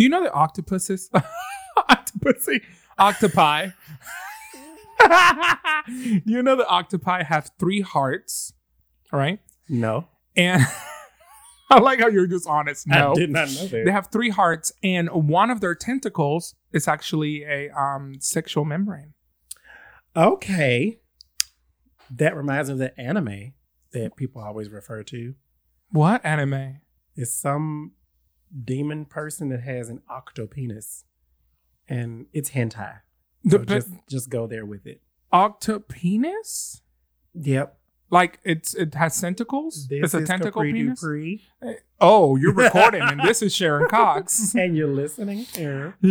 Do you know that octopuses, octopussy, octopi? Do you know that octopi have three hearts, right? No. And I like how you're just honest. No, I did not know that. they have three hearts, and one of their tentacles is actually a um, sexual membrane. okay. That reminds me of the anime that people always refer to. What anime? It's some demon person that has an octopenis. And it's hentai. So just just go there with it. octopenis? Yep. Like it's it has tentacles. it's a tentacle Capri penis. Dupree. Eh, oh, you're recording, and this is Sharon Cox. And you're listening here. La,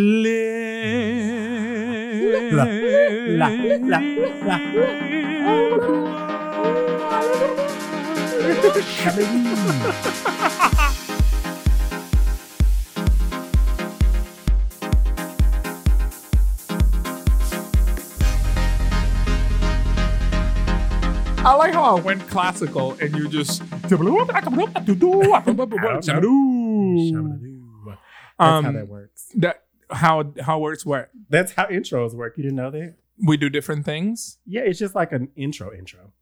la, la, I like how I went classical and you just. That's Um, how that works. that how how words work. That's how intros work. You didn't know that? We do different things. Yeah, it's just like an intro intro.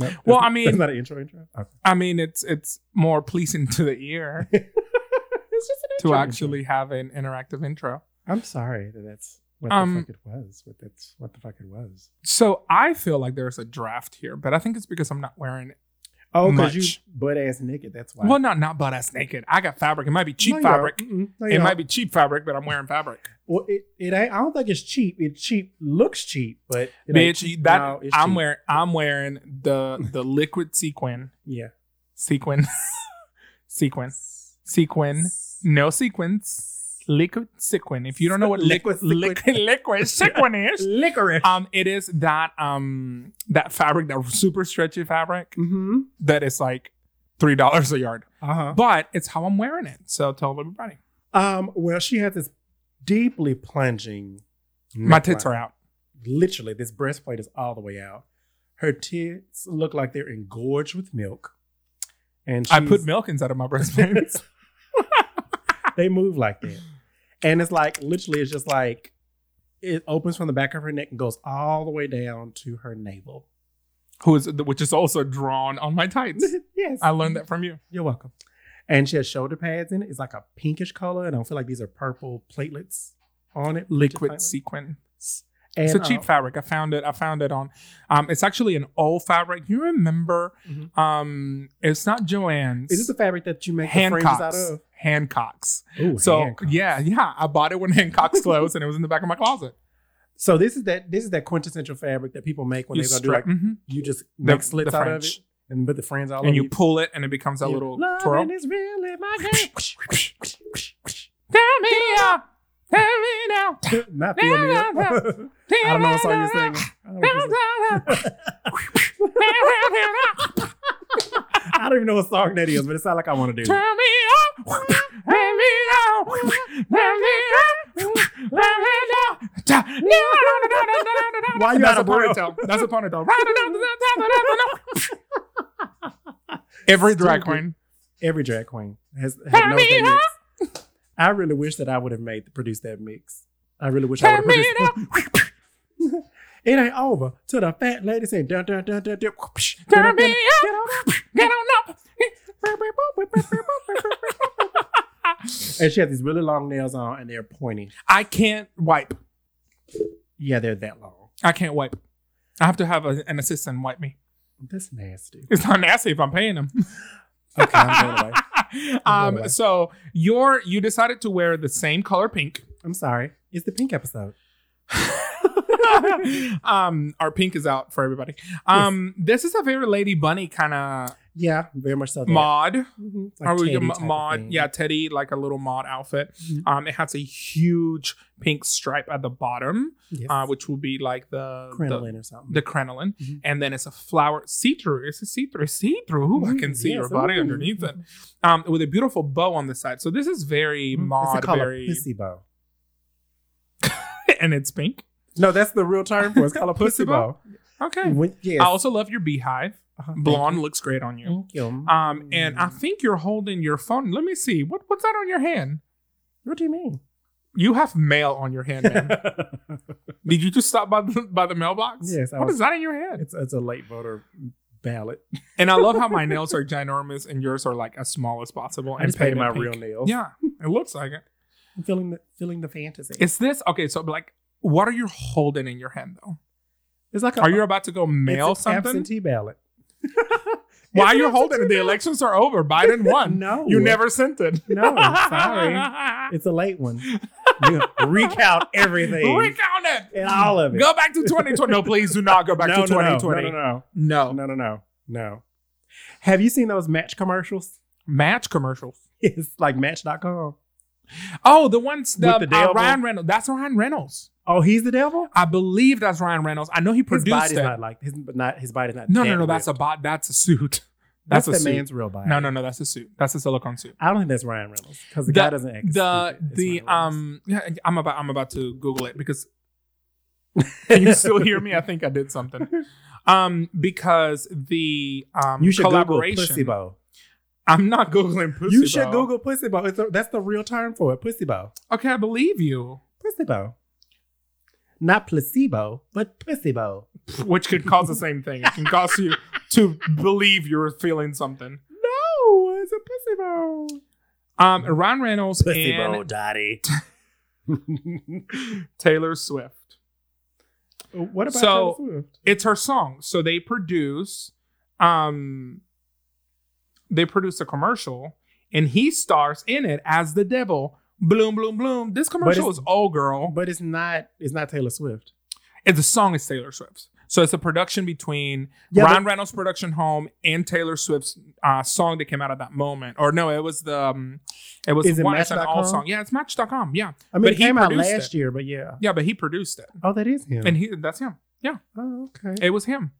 No, Well, I mean- that's not an intro intro. Okay. I mean, it's it's more pleasing to the ear it's just an to intro actually have an interactive intro. intro. I'm sorry that that's what Um, the fuck it was. What that's what the fuck it was. So I feel like there's a draft here, but I think it's because I'm not wearing it. Oh, because you butt ass naked. That's why. Well, not not butt ass naked. I got fabric. It might be cheap No, fabric. No, It don't. might be cheap fabric, but I'm wearing fabric. Well, it, it ain't. I don't think it's cheap. It cheap looks cheap, but it Bitch, cheap. that No, I'm cheap. wearing I'm wearing the the liquid sequin Yeah. sequin sequin sequin no sequins liquid sequin. If you don't know what liquid Liquid liquid sequin is, Licorice. um, it is that um that fabric that super stretchy fabric mm-hmm. that is like three dollars a yard, Uh huh. but it's how I'm wearing it. So tell everybody, Um. Well, she had this deeply plunging. my tits neckline. are out. Literally, this breastplate is all the way out. Her tits look like they're engorged with milk, and I put milk inside of my breastplates. they move like that. And it's like literally, it's just like it opens from the back of her neck and goes all the way down to her navel. Who is which is also drawn on my tights. yes, I learned that from you. You're welcome. And she has shoulder pads in it. It's like a pinkish color, and I don't feel like these are purple platelets on it. Liquid sequin. And, it's a cheap uh, fabric. I found it. I found it on. Um, it's actually an old fabric. You remember? Mhm. Um, it's not Joanne's. It is the fabric that you make fringes out of? Hancock's. Ooh, So Hancock. yeah, yeah. I bought it when Hancock's closed, and it was in the back of my closet. So this is that this is that quintessential fabric that people make when You they're gonna do like mhm. you just The- make slits the out French. of it and put the friends all and over you pull it, and it becomes that Yeah. little Loving twirl. is really my game. Tell me out. Tell me now. Not feel me up. I don't know what song you're singing. I don't, know what you're singing. I don't even know what song that is, but it sounds like I want to do Turn me out. Let me out. Let me out. Let me out. Why you That's out a of breath? ponytail. That's a ponytail. Every drag queen. Every drag queen has, has Turn knows that mix. I really wish that I would have made produced that mix. I really wish I would have produced. it ain't over till the fat lady say dun dun dun dun dun. Me out. Get on up. And she has these really long nails on, and they're pointy. I can't wipe. Yeah, they're that long. I can't wipe. I have to have a, an assistant wipe me. That's nasty. It's not nasty if I'm paying them. Okay, I'm going away. going um, away. so you're you decided to wear the same color pink. I'm sorry. It's the pink episode. um, our pink is out for everybody. Um, this is a very Lady Bunny kind of Yeah, very much so. that. mod. Mhm. Like Are we m- mod? Yeah, Teddy, like a little mod outfit. Mhm. Um, it has a huge pink stripe at the bottom, Yes. uh, which will be like the the, crinoline or something. the crinoline, Mhm. and then it's a flower see through. It's a see through, see through. I can Mm, see your yes. body Ooh. underneath it. Um, with a beautiful bow on the side. So this is very mod, it's a color very, pussy bow. and it's pink. No, that's the real term for it. It's called a Pussy pussy bow. Okay. When, yes. I also love your beehive. Uh-huh, Blonde looks great on you. Thank you. Um, and I think you're holding your phone. Let me see. What what's that on your hand? What do you mean? You have mail on your hand, man. Did you just stop by the, by the mailbox? Yes, I What was- is that in your hand? it's it's a late voter ballot. And I love how my nails are ginormous and yours are like as small as possible. I and just painted painted my pink. real nails. Yeah, it looks like it. I'm feeling the feeling the fantasy. Is this okay? So, like, what are you holding in your hand though? It's like a, Are you about to go mail it's an something? absentee ballot. Why are you holding it? The elections are over. Biden won. No, You never sent it. No, sorry. It's a late one. You recount everything Recount it. and all of it. Go back to 2020. No, please do not go back no, to no, no, 2020. no, no, No. no, no, no, no. Have you seen those Match commercials? Match commercials. It's like Match.com. Oh, the ones the, With the uh, devil? Ryan Reynolds. That's Ryan Reynolds. Oh, he's the devil. I believe that's Ryan Reynolds. I know he His produced body's it. not like his, but not his body's not. no, that no, no. That's a ripped. bot. That's a suit. that's, That's, a that suit. man's real body. No, no, no. That's a suit. That's a silicone suit. I don't think that's Ryan Reynolds because the, The- guy doesn't act The. It's the Ryan Reynolds. um yeah, I'm about I'm about to Google it because can you still hear me? I think I did something. Um, because the um you should Google collaboration. bow. I'm not googling pussy. You should bow. Google pussy bow. A, that's the real term for it. Pussy bow. Okay, I believe you. Pussy bow. Not placebo, but pussy bow. Which could cause the same thing. It can cause you to believe you're feeling something. No, it's a pussy bow. Um, Ron Reynolds Pussy and bow, daddy. Taylor Swift. what about So- Taylor Swift? It's her song. So they produce, um, they produce a commercial, and he stars in it as the devil. Bloom, bloom, bloom. This commercial is old girl. But it's not. It's not Taylor Swift. And the song is Taylor Swift's. So it's a production between Yeah, Ryan but- Reynolds' production home and Taylor Swift's uh, song that came out at that moment. Or no, it was the um, it was Is it one, it's an all song. Yeah, it's Match.com. Yeah, I mean, But it he came out last it. year, but yeah. yeah, but he produced it, Oh, that is him. and he that's him. Yeah. Oh, okay. It was him.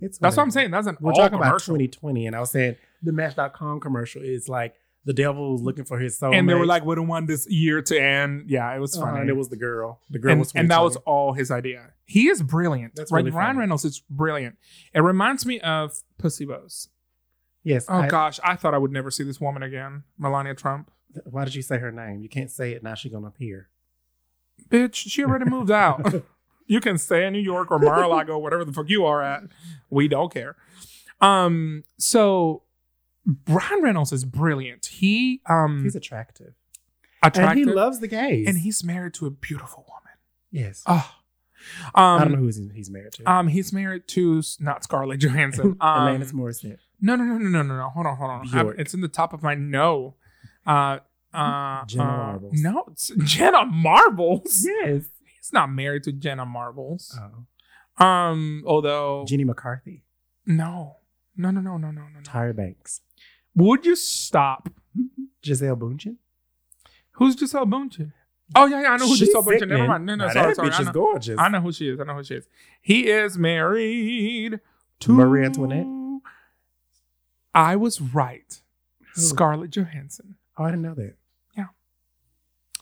It's That's what I'm saying. That's an We're all talking about 2020, and I was saying the Match.com commercial is like the devil was looking for his soul. and they were like, "We don't want this year to end." Yeah, it was uh, funny. and it was the girl. The girl and, was and that was all his idea. He is brilliant. That's right? really Ryan funny. Reynolds is brilliant. It reminds me of Pussy Bows. yes. Oh I- gosh, I thought I would never see this woman again, Melania Trump. Why did you say her name? You can't say it now. She's gonna appear. Bitch, she already moved out. you can stay in New York or Mar-a-Lago, whatever the fuck you are at. We don't care. Um, so Ryan Reynolds is brilliant. He um He's attractive, attractive, and he loves the gays. and he's married to a beautiful woman. yes. Oh, I don't know um, who he's, he's married to. um, he's married to not Scarlett Johansson. Um, Alanis Morissette. no, no, no, no, no, no, no. Hold on, hold on. I'm- it's in the top of my no. Uh, uh, Jenna uh, Marbles. No, it's Jenna Marbles. Yes. He's not married to Jenna Marbles. Oh. Um, although Jenny McCarthy. no, no, no, no, no, no, no. Tyra Banks. Would you stop? Gisele Bündchen. Who's Gisele Bündchen? Oh yeah, yeah, I know who She's Gisele Bündchen. Never mind. No, no, Now sorry, that sorry. bitch is gorgeous. I know who she is. I know who she is. He is married to Marie Antoinette? I was right. Who? Scarlett Johansson. Oh, I didn't know that. Yeah.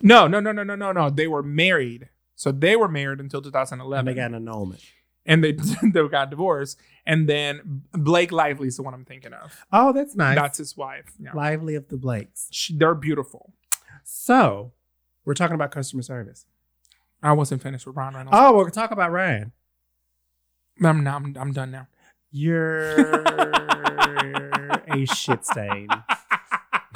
No, no, no, no, no, no, no. They were married. So they were married until 2011. And 2011. they got an annulment. and they they got divorced. And then Blake Lively is the one I'm thinking of. Oh, that's nice. That's his wife. Yeah. Lively of the Blakes. She, they're beautiful. So, we're talking about customer service. I wasn't finished with Ron Reynolds. Oh, we're talk about Ryan. I'm, now, I'm, I'm done now. You're a shit stain.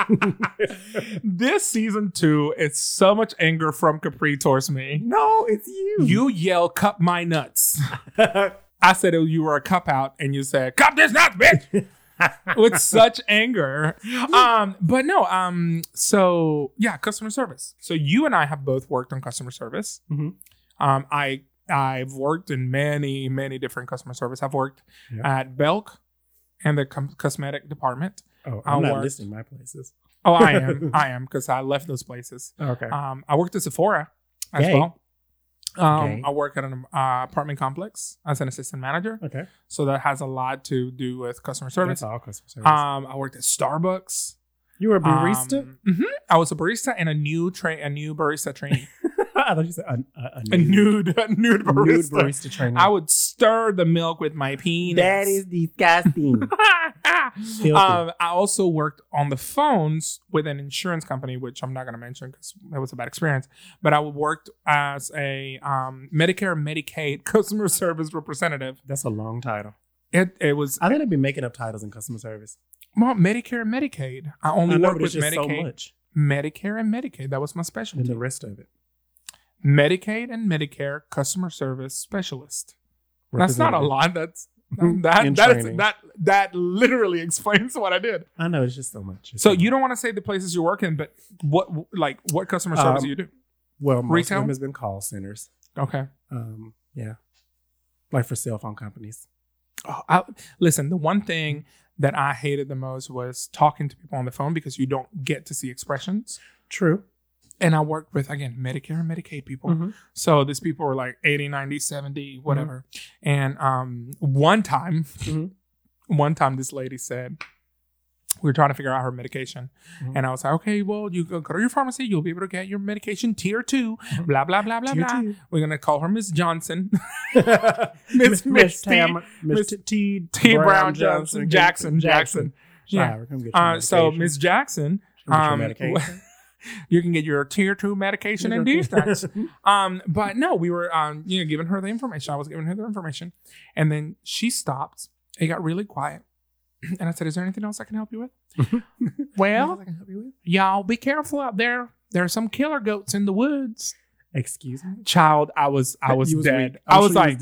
this season two, it's so much anger from Capri towards me. no, it's you. You yell, "Cup my nuts." I said you were a cup out, and you said, "Cup this nuts, bitch." with such anger. Um, but no, um, so yeah, customer service. So you and I have both worked on customer service. Mhm. Um, I I've worked in many, many different customer service. I've worked Yeah. at Belk and the com- cosmetic department. oh, I'm not work. listing my places. Oh, I am, I am, because I left those places. Okay. Um, I worked at Sephora as Yay. well. Um, Okay. I work at an uh, apartment complex as an assistant manager, okay. so that has a lot to do with customer service. That's all customer service. Um, I worked at Starbucks. you were a barista? Um, mhm. I was a barista and a new train, a new barista trainee, I thought you said a, a, a nude, a nude nude barista. barista trainer. I would stir the milk with my penis. that is disgusting. Um, I also worked on the phones with an insurance company, which I'm not going to mention because it was a bad experience. But I worked as a um, Medicare and Medicaid customer service representative. That's a long title. It it was I think they've been making up titles in customer service. well Medicare and Medicaid. I only I know, worked but with it's just so Medicaid, much. Medicare and Medicaid. That was my specialty. And specialty. the rest of it. Medicaid and Medicare customer service specialist. That's not a lot. That's that that is that that literally explains what I did. I know it's just so much. It's So so you don't want to say the places you work in, but what like what customer service Um, do you do? well, most retail? of them has been call centers. Okay. Um, yeah, like for cell phone companies. Oh, I, listen, the one thing that I hated the most was talking to people on the phone because you don't get to see expressions. True. And I worked with again Medicare and Medicaid people. Mhm. So these people were like 80, 90, 70, whatever. And um one time, Mhm. one time this lady said, we were trying to figure out her medication. Mhm. And I was like, okay, well, you go, go to your pharmacy, you'll be able to get your medication tier 2 blah, blah, blah, blah, Tier blah. two. We're going to call her Miss Johnson. Miss Miss T- Tam Miss T- T T. Brown Johnson, Jackson, Jackson. Yeah. Sorry, Uh, so. Miss Jackson, Come get your um, medication. You can get your tier two medication and these days. Um, but no, we were um, you know, giving her the information. I was giving her the information, and then she stopped. It got really quiet, and I said, "Is there anything else I can help you with?" well, help you with. y'all be careful out there. There are some killer goats in the woods. Excuse me. Child, I was I was You dead. I was like.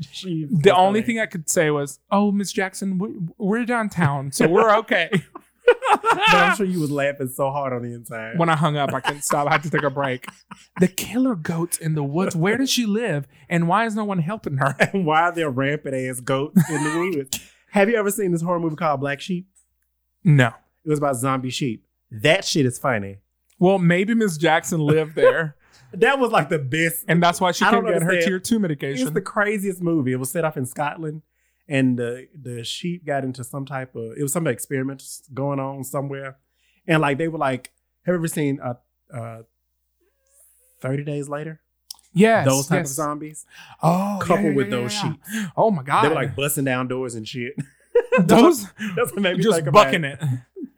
She- the only thing I could say was, "Oh, Miss Jackson, we, we're downtown, so we're okay." But I'm sure you was laughing so hard on the inside. when I hung up, I couldn't stop. I had to take a break. The killer goats in the woods. Where does she live? And why is no one helping her? and why are there rampant ass goats in the woods? Have you ever seen this horror movie called Black Sheep? No. It was about zombie sheep. That shit is funny. Well, maybe Miss Jackson lived there, That was like the best. and that's why she I couldn't get her tier two medication. It's the craziest movie. It was set off in Scotland, and the the sheep got into some type of it was some experiments going on somewhere, and like they were like, have you ever seen uh uh Thirty Days Later? yes, those type yes. of zombies, Oh, coupled yeah, yeah, with yeah, those yeah. sheep. Oh my god, They were like busting down doors and shit. those That's what made me just bucking it.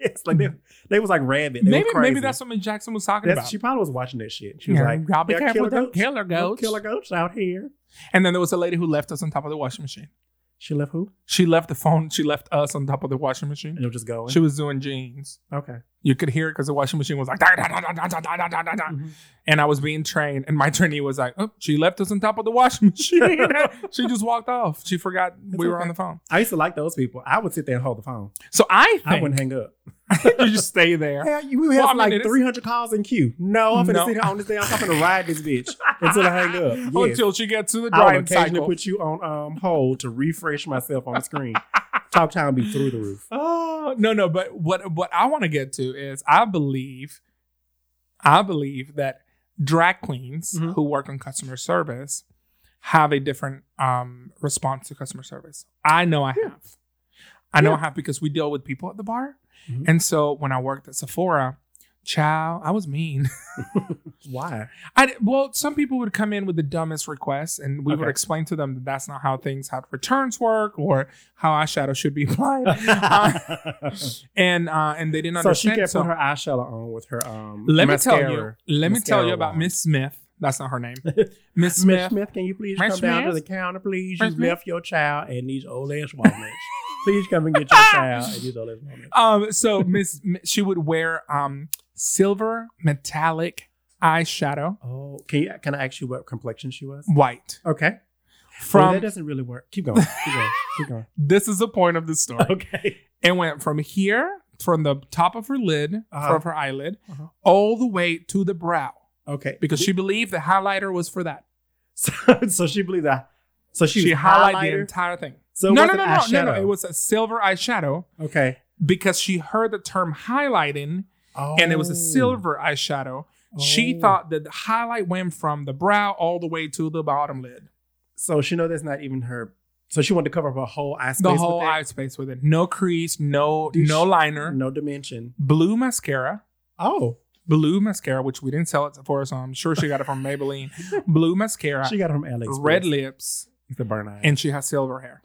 It's like they, they was like rabid. They Maybe were crazy. maybe that's what Miss Jackson was talking That's- about. she probably was watching that shit. She was Yeah, like, y'all be "There are careful with goats. killer goats." Killer goats out here. And then there was a lady who left us on top of the washing machine. She left who? She left the phone. She left us on top of the washing machine. And it was just going. She was doing jeans. okay. You could hear it because the washing machine was like, da, da, da, da, da, da, da, da, da, da. Mm-hmm. and I was being trained, and my trainee was like, "Oh, she left us on top of the washing machine." she just walked off. She forgot we were on the phone. I used to like those people. I would sit there and hold the phone. So I I wouldn't hang up. you just stay there. Hell, you we Well, have I mean, like is- 300 calls in queue. No, I'm No. sit here on this damn. I'm gonna ride this bitch until I hang up. Yes. Until she gets to the driving occasionally put you on um, hold to refresh myself on the screen. Talk time be through the roof. Oh no, no. But what what I want to get to is I believe, I believe that drag queens Mhm. who work on customer service have a different um, response to customer service. I know I have. I know I have because we deal with people at the bar, Mhm. and so when I worked at Sephora, chow, I was mean. Why? I well, some people would come in with the dumbest requests, and we would explain to them that that's not how things, how returns work, or how eyeshadow should be applied. Uh, and uh, and they didn't understand. so she so putting her eyeshadow on with her um. let me tell you, let me tell you about. Miss Smith. That's not her name. Miss Miss Smith. Smith, can you please Miss come down to the counter, please? You Smith? left your child and these old ass walnuts. Please come and get your child and old ass. Um, so Miss, she would wear um silver metallic eyeshadow, Oh, can you? Can I ask you what complexion she was? white. Okay. From From that doesn't really work. Keep going. Keep going. Keep going. this is the point of the story. Okay. It went from here, from the top of her lid, Uh-huh. from her eyelid, Uh-huh. all the way to the brow, Okay. because she believed the highlighter was for that. So, so she believed that. So she, She was highlighted the highlighter. entire thing. So no, no, no, no, no, no. It was a silver eyeshadow okay. because she heard the term highlighting Oh. and it was a oh. silver eyeshadow. She Oh. thought that the highlight went from the brow all the way to the bottom lid. So she know that's not even her. So she wanted to cover up her whole eye space. The with whole eye space with it. No crease, no Did no she- liner. No dimension. Blue mascara. Oh, Blue mascara, which we didn't sell it for, so I'm sure she got it from Maybelline. Blue mascara, she got it from Alex. red lips, It's The burn eye. and she has silver hair.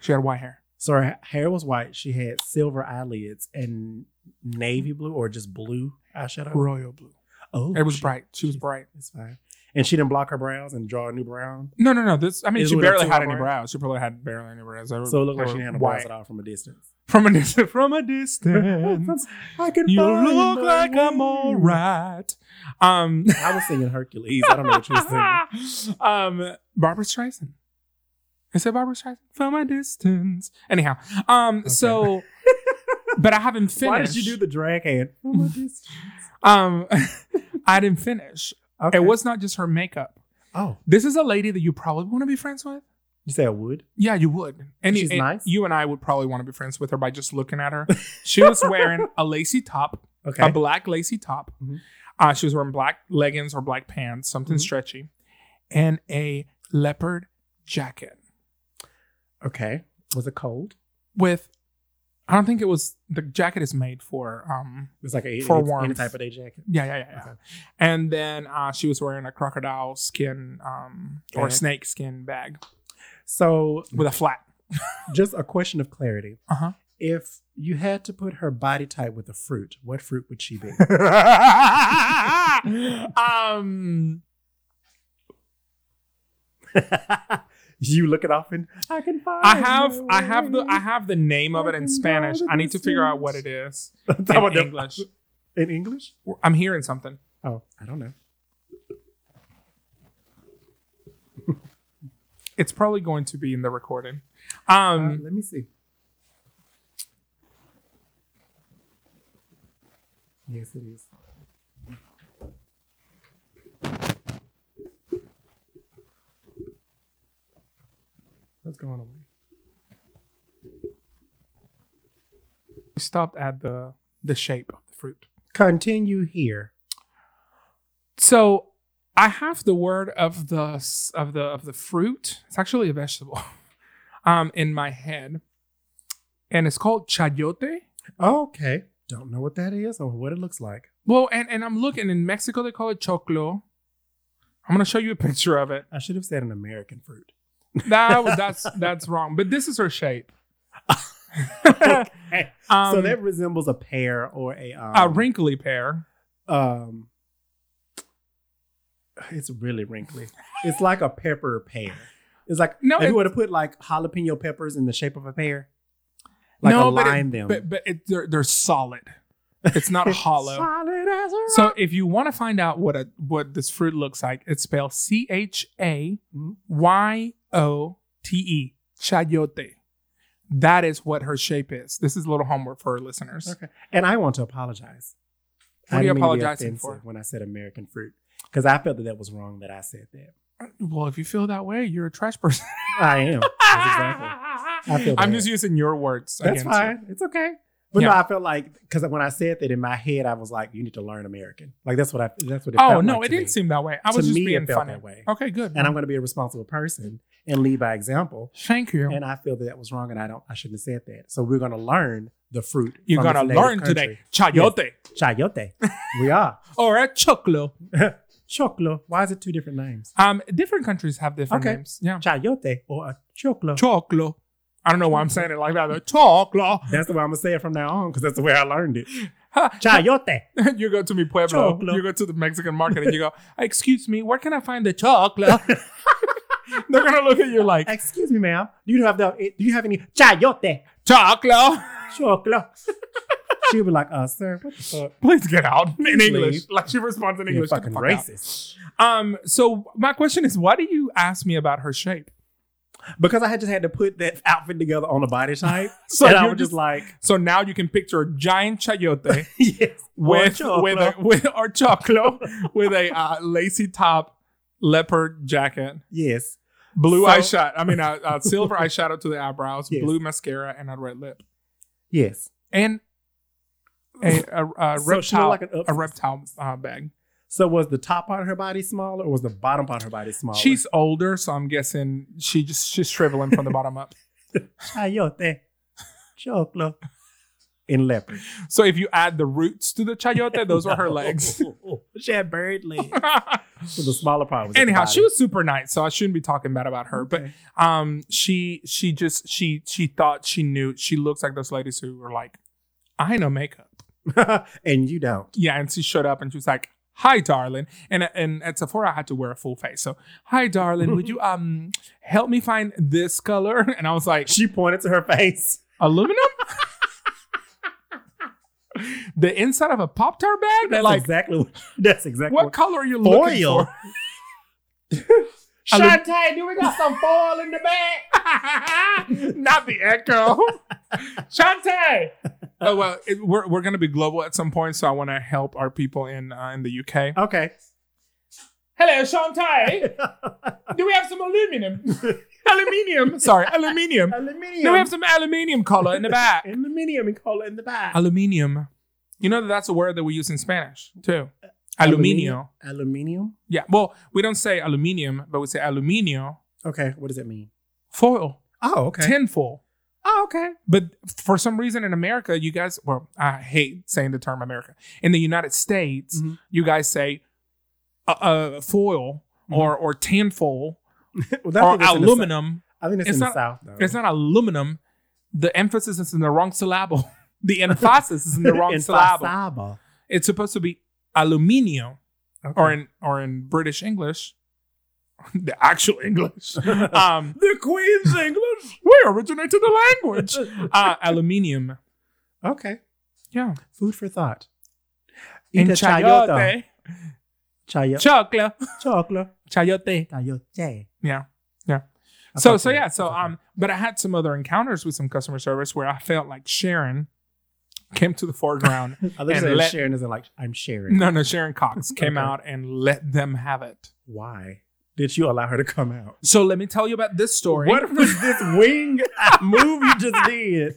She had white hair. So her hair was white. She had silver eyelids and navy blue or just blue eyeshadow. Royal blue. Oh, It was she- bright. She was bright. It's fine. And she didn't block her brows and draw a new brown. No, no, no. This. I mean, she it a barely had any eyebrow? brows. She probably had barely any brows. Were- So it looked like she have no brows at all from a distance. From a distance. From a distance. I can you look like I'm all right. Um. I was singing Hercules. I don't know what you were singing. um, Barbra Streisand. Is it Barbra Streisand? From a distance. Anyhow, um, so, but I haven't finished. Why did you do the drag hand? From a distance. Um, I didn't finish. Okay. It was not just her makeup. Oh, This is a lady that you probably want to be friends with. you say I would? Yeah, you would. And, She's and nice? You and I would probably want to be friends with her by just looking at her. She was wearing a lacy top, Okay. a black lacy top. Mhm. Uh, she was wearing black leggings or black pants, something Mhm. stretchy, and a leopard jacket okay. Was it cold? with. I don't think it was the jacket is made for um It was like a For any type of day jacket. yeah yeah yeah, yeah. Okay. and then uh, she was wearing a crocodile skin um or snake skin bag So, with a flat just a question of clarity. uh-huh If you had to put her body type with a fruit, what fruit would she be? um you look it up and I can find. I have my I have the. I have the name of it in Spanish. I need to figure out what it is in English. In English? I'm hearing something. Oh, I don't know. It's probably going to be in the recording. Uh, Um let me see. Yes, it is. What's going on? we stopped at the the shape of the fruit. Continue here. So I have the word of the of the of the fruit. It's actually a vegetable. Um, in my head, and it's called chayote. Okay. Don't know what that is or what it looks like. Well, and and I'm looking in Mexico. They call it choclo. I'm gonna show you a picture of it. I should have said an American fruit. That that's that's wrong. But this is her shape. okay. Um, so that resembles a pear or a um, a wrinkly pear. um it's really wrinkly. It's like a pepper pear. It's like No, if you were to put like jalapeno peppers in the shape of a pear, like no, align but it, them. but but it, they're they're solid. It's not hollow. Solid as a So if you want to find out what a what this fruit looks like, it's spelled C H A Mhm. Y O T E chayote. That is what her shape is. This is a little homework for our listeners. Okay. And I want to apologize. What I are you didn't mean to be apologizing for? When I said American fruit, because I felt that that was wrong that I said that. Well, if you feel that way, you're a trash person. I am. Exactly. I I'm just using your words. That's against you. fine. It's okay. But no, I felt like because when I said that in my head, I was like, "You need to learn American." Like that's what I. That's what. It Oh no, like it didn't me. seem that way. I To was just me, it being felt funny. that way. Okay, good. And I'm going to be a responsible person and lead by example. Thank you. And I feel that that was wrong, and I don't. I shouldn't have said that. So we're going to learn the fruit. You're gonna its native learn today. country. Chayote Chayote. we are or a choclo. choclo. Why is it two different names? Um, different countries have different Okay. names. Yeah. Chayote or a choclo. Choclo. I don't know why I'm saying it like that. though. Choclo. That's the way I'm gonna say it from now on because that's the way I learned it. Ha, Chayote. you go to mi pueblo. Choclo. You go to the Mexican market and you go, "Excuse me, where can I find the chocolate?" They're gonna look at you like Excuse me, ma'am. Do you have the? Do you have any chayote? chocolate. Choclo. She'll be like, uh, sir, what the fuck? Please get out in Please English. leave. Like she responds in You're English. Get the fucking fuck out. racist. Um. So my question is, why do you ask me about her shape? Because I had just had to put that outfit together on a body type. So and I you're was just just- like, So now you can picture a giant chayote yes. with with a, with or chocolate with a uh, lacy top leopard jacket, yes. blue So- eyeshadow. I mean, uh, uh, silver eyeshadow to the eyebrows, Yes. blue mascara, and a red lip, Yes. and a, a, a So reptile like a reptile uh, bag. So was the top part of her body smaller or was the bottom part of her body smaller? She's older, so I'm guessing she just she's shriveling from the bottom up. chayote. Choclo. In leopard. So if you add the roots to the chayote, those are her legs. she had bird legs. The smaller part was. at the Anyhow, she was super nice, so I shouldn't be talking bad about her. Okay. But um, she she just she she thought she knew. She looks like those ladies who were like, I know makeup. and you don't. Yeah, and she showed up and she was like, "Hi, darling," and and at Sephora I had to wear a full face. So, "Hi, darling, would you um help me find this color?" And I was like, She pointed to her face. "Aluminum." The inside of a pop tart bag. That's like, exactly. What, that's exactly. what What, color are you looking foil. for? Shantae, do we got some foil in the bag? Not the echo. Shantae. Oh well, it, we're we're gonna be global at some point, so I want to help our people in uh, in the UK. Okay. Hello, Shantae. Do we have some aluminum? aluminium. Sorry, aluminium. Aluminium. Do we have some aluminium color in the back? aluminium and cola in the back. aluminium. You know that that's a word that we use in Spanish too. Aluminio. Aluminium. Yeah. Well, we don't say aluminium, but we say aluminio. Okay. What does it mean? Foil. Oh, okay. Tinfoil. oh, okay. But for some reason in America, you guys, well, I hate saying the term America. In the United States, Mhm. you guys say uh, uh, foil or or tinfoil well, that's or what it's in the Sou- aluminum. I think it's, It's in not- the south though. It's not aluminum. The emphasis is in the wrong syllable. the emphasis is in the wrong syllable. It's supposed to be aluminio, Okay. or in or in British English, the actual English. um, the Queen's English. we originated the language. Uh, aluminium. okay. Yeah. Food for thought. And a chayote. chayote. Chocolate. Chocolate. Chayote. Chayote. Yeah. Yeah. So so yeah, so um but I had some other encounters with some customer service where I felt like Sharon came to the foreground. I and saying let- Sharon isn't like I'm sharing. no, no, Sharon Cox came Okay. out and let them have it. Why did you allow her to come out? So let me tell you about this story. What was this wing move you just did?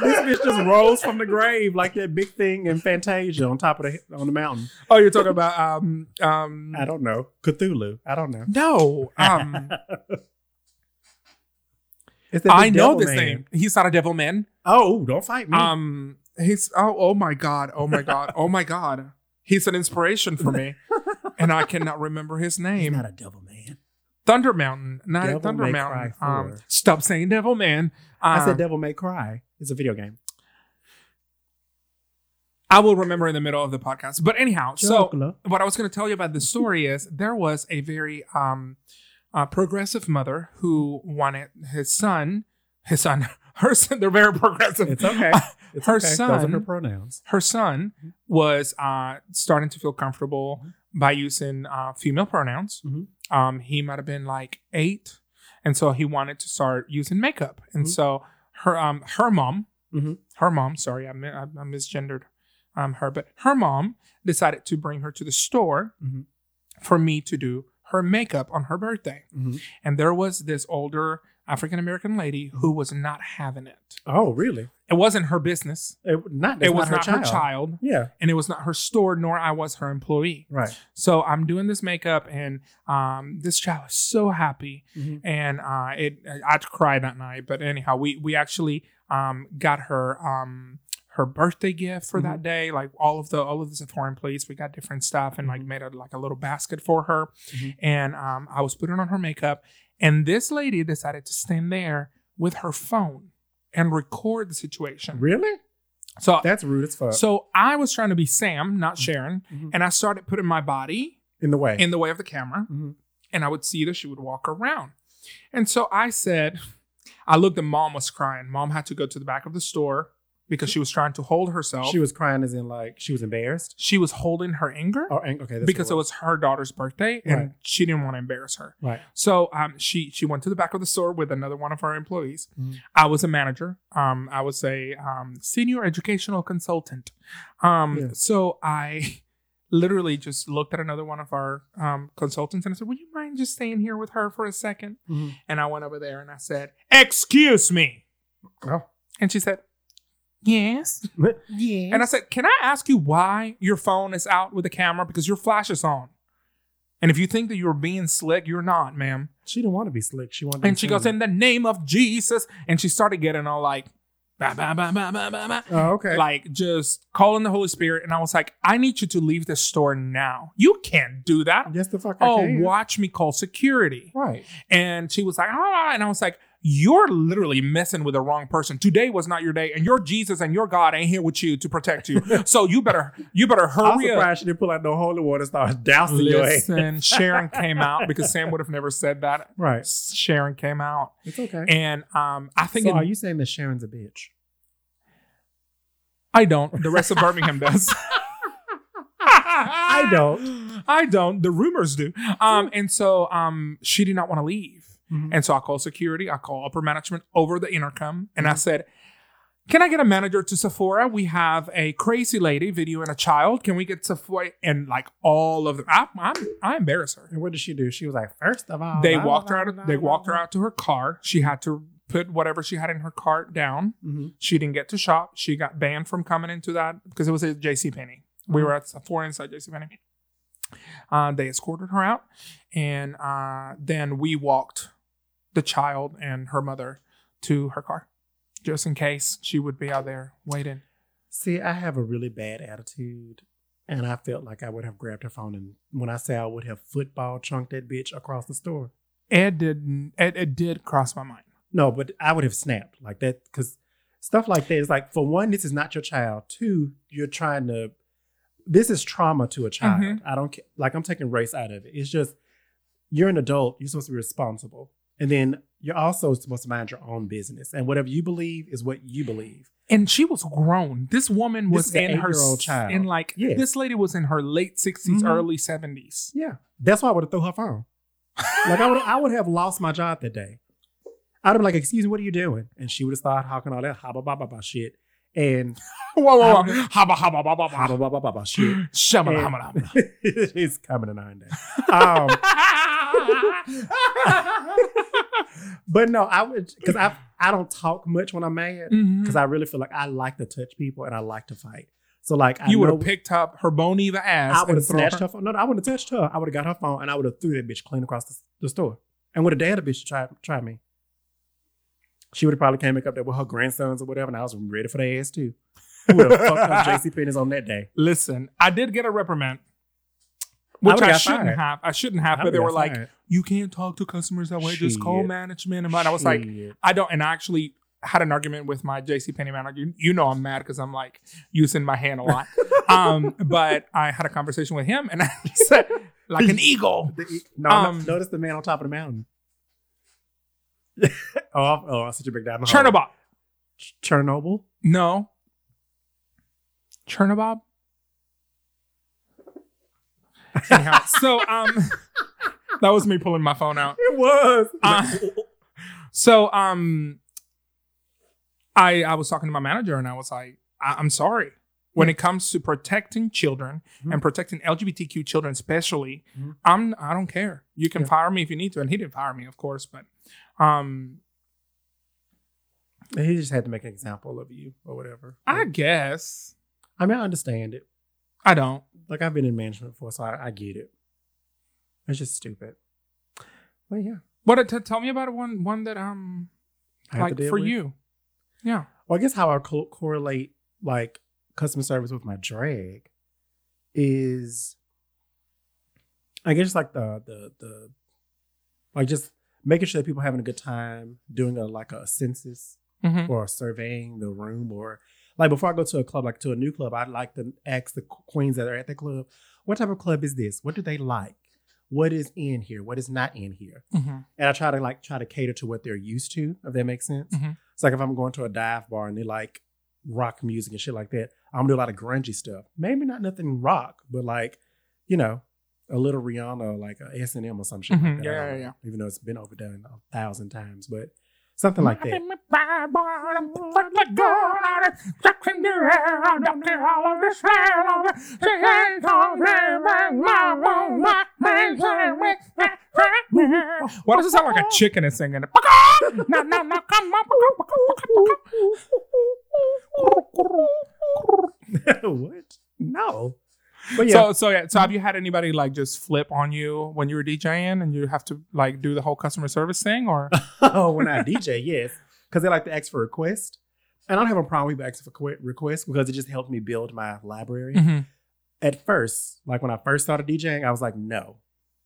this bitch just rose from the grave like that big thing in Fantasia on top of the on the mountain. Oh, you're talking about um um I don't know Cthulhu. I don't know. no um It's that I know devil this man. name. He's not a devil man. Oh, don't fight me. Um he's oh oh my god oh my god oh my god he's an inspiration for me, and I cannot remember his He's name. not a devil man. Thunder Mountain, not Devil Thunder Mountain. Um, stop saying Devil Man. I said Um, Devil May Cry. It's a video game. I will remember in the middle of the podcast. But anyhow, so what I was going to tell you about the story is there was a very um, uh, progressive mother who wanted his son, his son, her son. They're very progressive. It's okay. It's Her okay. Those are her pronouns. her son was uh, starting to feel comfortable by using uh, female pronouns. Mhm. Um, he might have been like eight, and so he wanted to start using makeup. And Mhm. so her um her mom, Mhm. her mom, sorry, I, mi- I, I misgendered um her, but her mom decided to bring her to the store Mhm. for me to do her makeup on her birthday. And there was this older African American lady who was not having it. Oh, really? It wasn't her business. It, not, it was not, not her child Yeah. and it was not her store nor I was her employee. Right. So I'm doing this makeup and um, this child is so happy Mhm. and uh, it I cried that night. But anyhow, we we actually um, got her um, her birthday gift for that day. Like all of the all of the Sephora employees, we got different stuff and like Mhm. made a like a little basket for her. Mhm. And um, I was putting on her makeup, and this lady decided to stand there with her phone and record the situation. Really? So That's rude as fuck. so I was trying to be Sam, not Sharon, Mhm. and I started putting my body in the way. in the way of the camera, Mhm. and I would see that she would walk around. And so I said, I looked and mom was crying. Mom had to go to the back of the store because she was trying to hold herself. She was crying as in like she was embarrassed. she was holding her anger Oh, ang- okay. Because it was her daughter's birthday and Right. she didn't want to embarrass her. right. So um, she she went to the back of the store with another one of our employees. Mhm. I was a manager. Um, I was a um, senior educational consultant. Um, Yeah. so I literally just looked at another one of our um, consultants and I said, "Would you mind just staying here with her for a 2nd Mhm. And I went over there and I said, "Excuse me," Oh. and she said, "Yes." yeah. And I said, "Can I ask you why your phone is out with the camera because your flash is on?" And if you think that you're being slick, you're not, ma'am. she didn't want to be slick. She wanted. to And she goes, in the name of Jesus. And she started getting all like, bah, bah, bah, bah, bah, bah, bah. Oh, okay. like just calling the Holy Spirit. And I was like, I need you to leave the store now. You can't do that. yes, the fuck I Oh, can. watch me call security. Right. And she was like, ah, and I was like, you're literally messing with the wrong person. Today was not your day, and your Jesus and your God ain't here with you to protect you. so you better, you better I'm hurry up. surprised she didn't pull out no holy water and start dousing your ass. Sharon came out because Sam would have never said that. Right. Sharon came out, It's okay. and um, I think so are you saying that Sharon's a bitch? I don't. The rest of Birmingham does. I don't. I don't. The rumors do. Um, and so um, she did not want to leave. Mhm. And so I called security. I called upper management over the intercom, and I Mhm. said, "Can I get a manager to Sephora? We have a crazy lady videoing a child. Can we get Sephora?" And like all of them, I, I, I embarrass her. And what did she do? She was like, first of all, They walked her out. Of, they walked her out to her car. She had to put whatever she had in her cart down. Mhm. She didn't get to shop. She got banned from coming into that because it was at J.C. Penney. We Mhm. were at Sephora inside J.C. Penney. Uh, they escorted her out, and uh, then we walked the child and her mother to her car, just in case she would be out there waiting. See, I have a really bad attitude, and I felt like I would have grabbed her phone. And when I say I would have football chunked that bitch across the store, Ed did. Ed, it did cross my mind. no, but I would have snapped like that because stuff like that is like, for one, this is not your child. Two, you're trying to. This is trauma to a child. Mhm. I don't care. like. I'm taking race out of it. It's just you're an adult. You're supposed to be responsible, and then you're also supposed to mind your own business. And whatever you believe is what you believe. And she was grown. This woman was is an in her child. in like Yes. this lady was in her late 60s, Mhm. early 70s. Yeah, that's why I would have thrown her phone. Like I would, I would have lost my job that day. I'd have been like, "Excuse me, what are you doing?" And she would have started hawking all that haba ba ba ba shit and Whoa, whoa, whoa. Haba, haba, ba, ba, ba. haba ba ba ba ba shit. Haba, haba. it's coming in nine days. Um, but no, I would because I I don't talk much when I'm mad mm-hmm. because I really feel like I like to touch people and I like to fight. So like I You would have picked up her bony the ass. I would have snatched her- her phone. No, no, I would have touched her. I would have got her phone and I would have threw that bitch clean across the, the store. And would have dared a bitch to try try me. She would have probably came back up there with her grandsons or whatever, and I was ready for their ass too. Who would have fucked up JC Penney's on that day? Listen, I did get a reprimand, which would've I, shouldn't fired. have. I shouldn't have, I but they were like, fired. "You can't talk to customers that way. Just call management." And I was like, I don't. And I actually had an argument with my JC Penney manager. You, you know, I'm mad because I'm like using my hand a lot. um, but I had a conversation with him, and I said, like an eagle. The- no, Um, notice the man on top of the mountain. oh, oh, I sit you back down. Chernobyl. Chernobyl. No. Chernobyl. Anyhow, so um, that was me pulling my phone out. It was. Uh, So um, I I was talking to my manager and I was like, I- I'm sorry. When it comes to protecting children Mhm. and protecting LGBTQ children, especially, Mhm. I'm I don't care. You can Yeah. fire me if you need to, and he didn't fire me, of course. But um, he just had to make an example of you or whatever. I guess I mean, I understand it. I don't. Like I've been in management before, so I, I get it. It's just stupid. Well, yeah. What? T- tell me about one one that um like for with. you. Yeah. Well, I guess how I co- correlate like customer service with my drag is, I guess like the the the like just making sure that people are having a good time, doing a like a census Mhm. or surveying the room, or like before I go to a club, like to a new club, I'd like to ask the queens that are at the club, what type of club is this? What do they like? What is in here? What is not in here? Mhm. and I try to like try to cater to what they're used to, if that makes sense. Mhm. It's like if I'm going to a dive bar and they like rock music and shit like that, I'm gonna do a lot of grungy stuff. Maybe not nothing rock, but like, you know, a little Rihanna, like a S and M or some shit. Mhm. Like that. Yeah, yeah, yeah. Even though it's been overdone a thousand times, but something like that. Why does it sound like a chicken is singing? No, no, no, come on. what? No. But yeah, So, so yeah. So, have you had anybody like just flip on you when you were DJing, and you have to like do the whole customer service thing, or oh, when I DJ, yes, because they like to ask for requests. and I don't have a problem with asking for que- requests because it just helped me build my library. Mhm. At first, like when I first started DJing, I was like, no.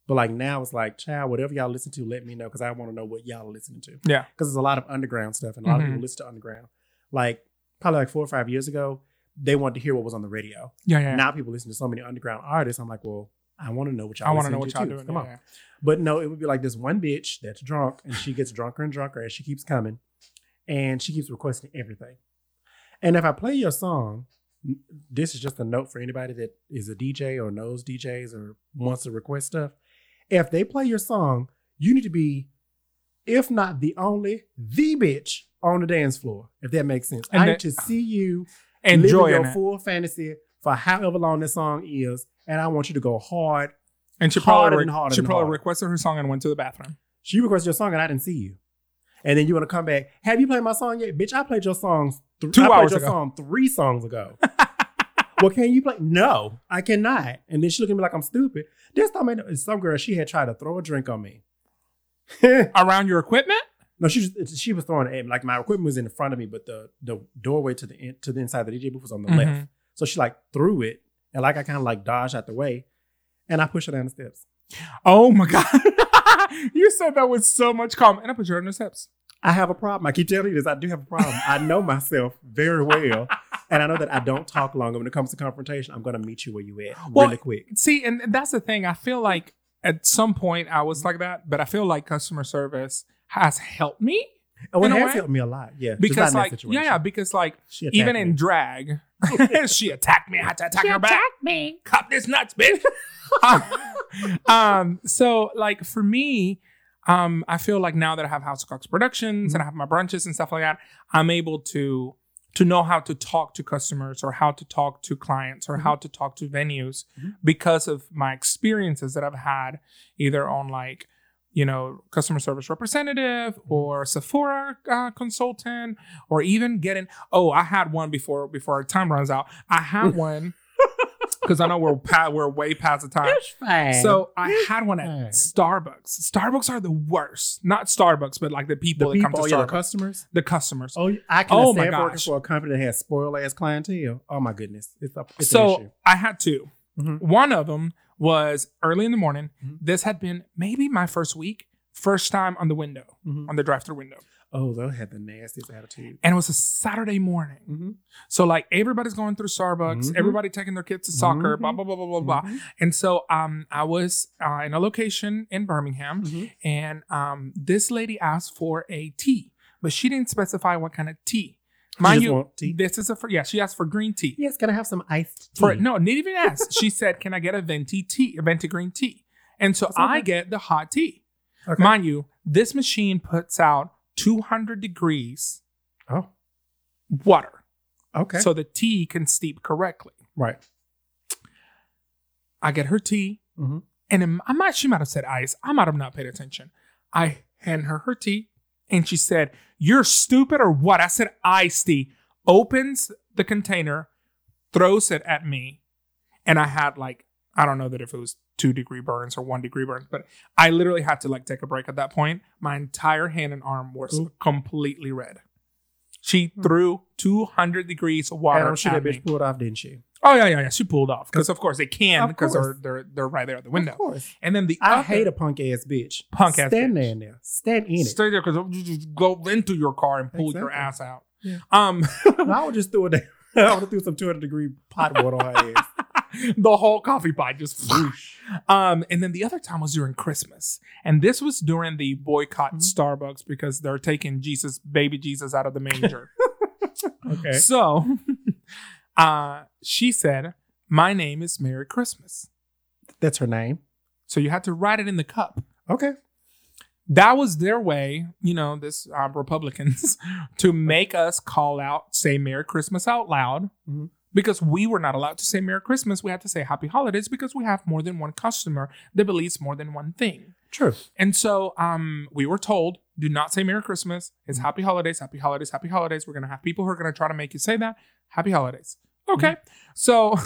But like now it's like, child, whatever y'all listen to, let me know because I want to know what y'all are listening to. Yeah. Because there's a lot of underground stuff and a lot Mhm. of people listen to underground. Like probably like four or five years ago, they wanted to hear what was on the radio. Yeah, yeah. Now people listen to so many underground artists. I'm like, well, I want to know what y'all I want to know what y'all too. doing. Come yeah, on. yeah. But no, it would be like this one bitch that's drunk and she gets drunker and drunker as she keeps coming. And she keeps requesting everything. And if I play your song, this is just a note for anybody that is a DJ or knows DJs or wants to request stuff. If they play your song, you need to be, if not the only, the bitch on the dance floor, if that makes sense. And I that- need to see you living Enjoying your it. full fantasy for however long this song is. And I want you to go hard. And she harder probably, and harder she and probably harder. requested her song and went to the bathroom. She requested your song and I didn't see you. And then you want to come back. Have you played my song yet? Bitch, I played your songs th- Two I played hours your ago. song three songs ago. well, can you play? No, I cannot. And then she looked at me like I'm stupid. This time, I know- some girl, she had tried to throw a drink on me. Around your equipment? No, she was she was throwing it at me. Like my equipment was in front of me, but the the doorway to the in, to the inside of the DJ booth was on the Mhm. left. So she like threw it, and like I kind of like dodged out the way, and I pushed her down the steps. Oh my God. you said that with so much calm. And I put her on the steps. I have a problem. I keep telling you this. I do have a problem. I know myself very well, and I know that I don't talk long. When it comes to confrontation, I'm going to meet you where you at Well, really quick. See, and that's the thing. I feel like at some point I was like that, but I feel like customer service has helped me Oh, it in a has helped me a lot. Yeah, because, in that like, yeah, yeah, because like even me. in drag, she attacked me. I had to attack her back. me. Cop this nuts, bitch. um, um, so like for me, um, I feel like now that I have House of Cox Productions and I have my brunches and stuff like that, I'm able to to know how to talk to customers or how to talk to clients or how to talk to venues Mhm. because of my experiences that I've had either on like you know customer service representative or Sephora uh, consultant or even getting oh I had one before before our time runs out I had one because I know we're pa- we're way past the time so I had one at fine. Starbucks. Starbucks are the worst. Not Starbucks, but like the the people that people, come oh, to yeah, Starbucks. the customers. the customers. Oh, I can Oh, my stand working for a company that has spoiled ass clientele. Oh my goodness, it's a it's an so issue. I had 2 Mhm. One of them was early in the morning. Mhm. This had been maybe my first week, first time on the window, Mhm. on the drive-through window, Oh, they had the nastiest attitude. and it was a Saturday morning. Mhm. So like everybody's going through Starbucks, Mhm. everybody taking their kids to soccer, blah blah blah blah blah blah. Mhm. And so um, I was uh, in a location in Birmingham. And um, this lady asked for a tea, but she didn't specify what kind of tea. You Mind you, this is a for yeah. She asked for green tea. Yes, can I have some iced tea? For no, didn't even ask. she said, "Can I get a venti tea, a venti green tea?" And so That's okay. I get the hot tea. Okay. Mind you, this machine puts out 200 degrees Oh, water, okay. so the tea can steep correctly. right. I get her tea, Mhm. and I might she might have said ice. I might have not paid attention. I hand her her tea, and she said, "You're stupid or what?" I said, "Iced tea." Opens the container, throws it at me, and I had like I don't know that if it was two degree burns or one degree burns, but I literally had to like take a break at that point. My entire hand and arm was Ooh. completely red. She hmm. threw 200 degrees of water And I'm sure at that me. bitch pulled off, didn't she? Oh yeah, yeah, yeah. She pulled off because of course they can Of because they're course. they're they're right there at the window. Of course. And then the I other, hate a punk ass bitch. Punk ass Stand bitch. there in there. Stand in it. stay there because you just go into your car and pull your Exactly. ass out. Yeah. Um, I would just throw it down. I would have threw some 200 degree pot water on her ass. the whole coffee pot just whoosh. Um, and then the other time was during Christmas, and this was during the boycott Mhm. Starbucks because they're taking Jesus, baby Jesus, out of the manger. Okay. So, uh, she said, "My name is Merry Christmas." That's her name. So you had to write it in the cup. Okay. that was their way, you know, this um, Republicans to make us call out, say Merry Christmas out loud, Mhm. because we were not allowed to say Merry Christmas. We had to say Happy Holidays because we have more than one customer that believes more than one thing. True. And so um, we were told, do not say Merry Christmas. It's Happy Holidays, Happy Holidays, Happy Holidays. We're going to have people who are going to try to make you say that. Happy Holidays. Okay. So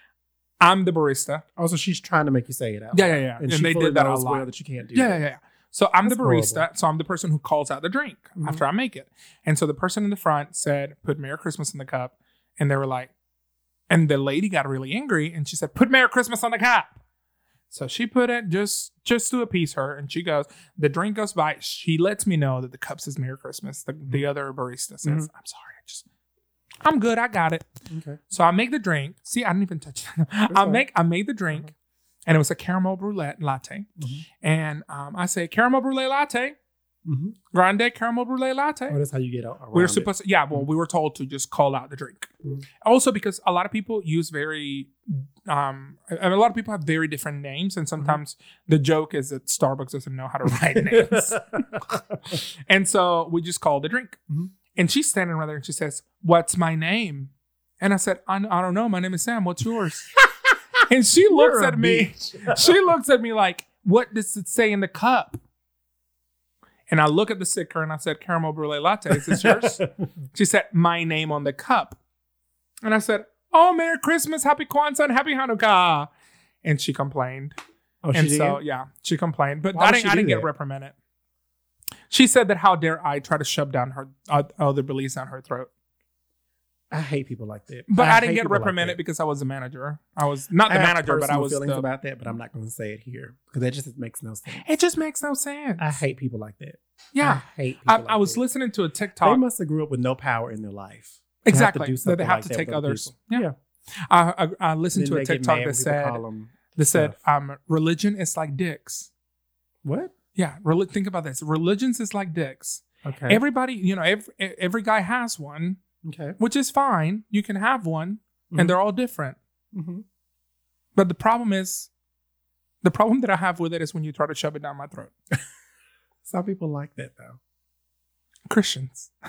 I'm the barista. Also, she's trying to make you say it out. Yeah, yeah, yeah. And, And, they did that a lot. well that you can't do Yeah, yeah, yeah. So I'm the barista. horrible. So I'm the person who calls out the drink Mhm. after I make it. And so the person in the front said, "Put Merry Christmas in the cup," and they were like, and the lady got really angry and she said, "Put Merry Christmas on the cup." So she put it just just to appease her, and she goes. The drink goes by. She lets me know that the cup says Merry Christmas. The, the other barista says, Mhm. "I'm sorry, I just, I'm good. I got it." Okay. So I make the drink. See, I didn't even touch it. I make I made the drink, and it was a caramel brulee latte. Mhm. And um, I say caramel brulee latte, Mm-hmm. grande caramel brulee latte. Oh, that's how you get out. we were supposed to, yeah. Well, we were told to just call out the drink. Mhm. Also, because a lot of people use very, um, a a lot of people have very different names, and sometimes the joke is that Starbucks doesn't know how to write names, and so we just call the drink. And she's standing right there, and she says, "What's my name?" And I said, "I, I don't know. My name is Sam. What's yours?" and she looks You're at me. she looks at me like, "What does it say in the cup?" And I look at the sticker and I said, "Caramel brulee latte. Is this yours?" she said, "My name on the cup." And I said, "Oh, Merry Christmas, Happy Kwanzaa, and Happy Hanukkah." And she complained, oh, she and did? so yeah, she complained, but Why I didn't. I didn't get reprimanded. She said that how dare I try to shove down her uh, other beliefs down her throat, I hate people like that. but I, hate didn't get people like reprimanded because I was a manager. I was not the I manager, but I was feelings the. about that, but I'm not going to say it here because that just makes no sense. it just makes no sense. I hate people like that. yeah, I hate. People I, like I was that. listening to a TikTok. They must have grew up with no power in their life. to have to exactly they have like to take others. people. Yeah, I, I, I listened to a TikTok that said that said um, religion is like dicks. what? Yeah, think about this. Religions is like dicks. Okay. Everybody, you know, every every guy has one, okay. which is fine. You can have one, Mhm. and they're all different. Mm-hmm. But the problem is, the problem that I have with it is when you try to shove it down my throat. Some people like that though. Christians.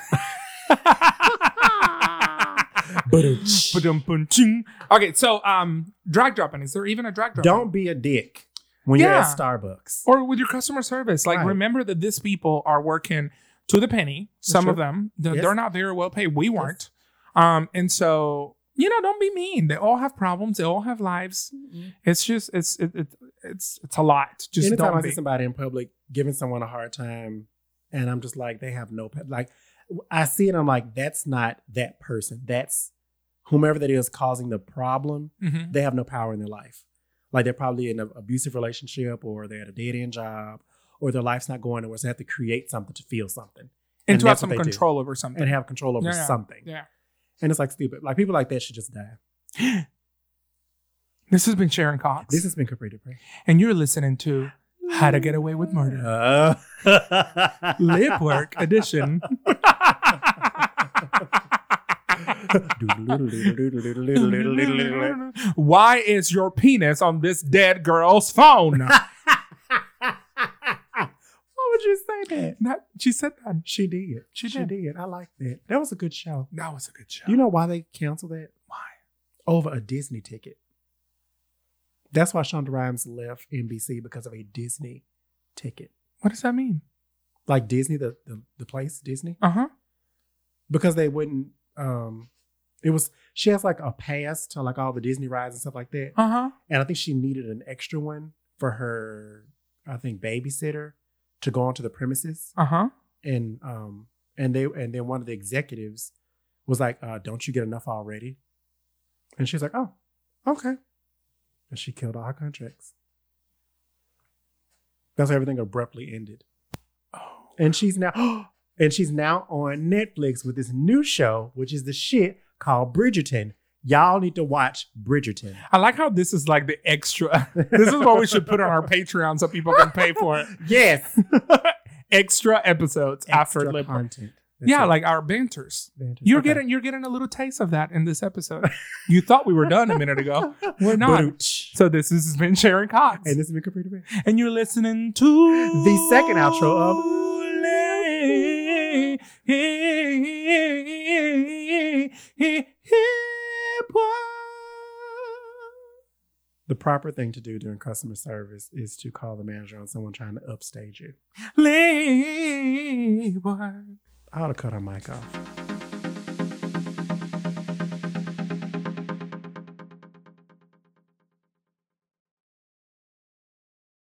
Okay, so um, drag dropping. Is there even a drag dropping? Don't be a dick when you're at Starbucks. or with your customer service. Like, Right. remember that these people are working to the penny. Some true. of them, they're, Yes. they're not very well paid. We weren't. Um, and so you know, don't be mean. They all have problems. They all have lives. It's just, it's, it, it it's, it's a lot. Just Anytime don't I be. see somebody in public giving someone a hard time, and I'm just like, they have no like. I see it. I'm like, that's not that person. That's whomever that is causing the problem. Mhm. They have no power in their life. Like they're probably in an abusive relationship, or they're at a dead end job, or their life's not going nowhere. So they have to create something to feel something And And to have some they do. control over something. and have control over Yeah, yeah. something. yeah. And it's like stupid. Like people like that should just die. This has been Sharon Cox. This has been Capri Dupree. and you're listening to How to Get Away with Murder. Uh, Lip Work Edition. Why is your penis on this dead girl's phone? Why would you say that? That- she said that. She did. She She did. did. I like that. That was a good show. That was a good show. You know why they canceled that? why? Over a Disney ticket. That's why Shonda Rhimes left NBC because of a Disney ticket. What does that mean? Like Disney, the the, the place Disney, Uh huh. because they wouldn't. Um, it was she has like a pass to like all the Disney rides and stuff like that, Uh huh. and I think she needed an extra one for her. I think babysitter to go onto the premises. Uh huh. and um and they and then one of the executives was like uh don't you get enough already and she's like oh okay and she killed all her contracts that's how everything abruptly ended Oh. and she's now and she's now on netflix with this new show which is the shit called bridgerton y'all need to watch bridgerton I like how this is like the extra. this is what we should put on our Patreon so people can pay for it. yes extra episodes after Extra lip. content That's Yeah, like our banters. Fantastic. You're Okay. getting you're getting a little taste of that in this episode. you thought we were done a minute ago. We're not. So this has been Sharon Cox. and this has been Capri and you're listening to The second outro of- The proper thing to do during customer service is to call the manager on someone trying to upstage you. Labor. I ought to cut our mic off.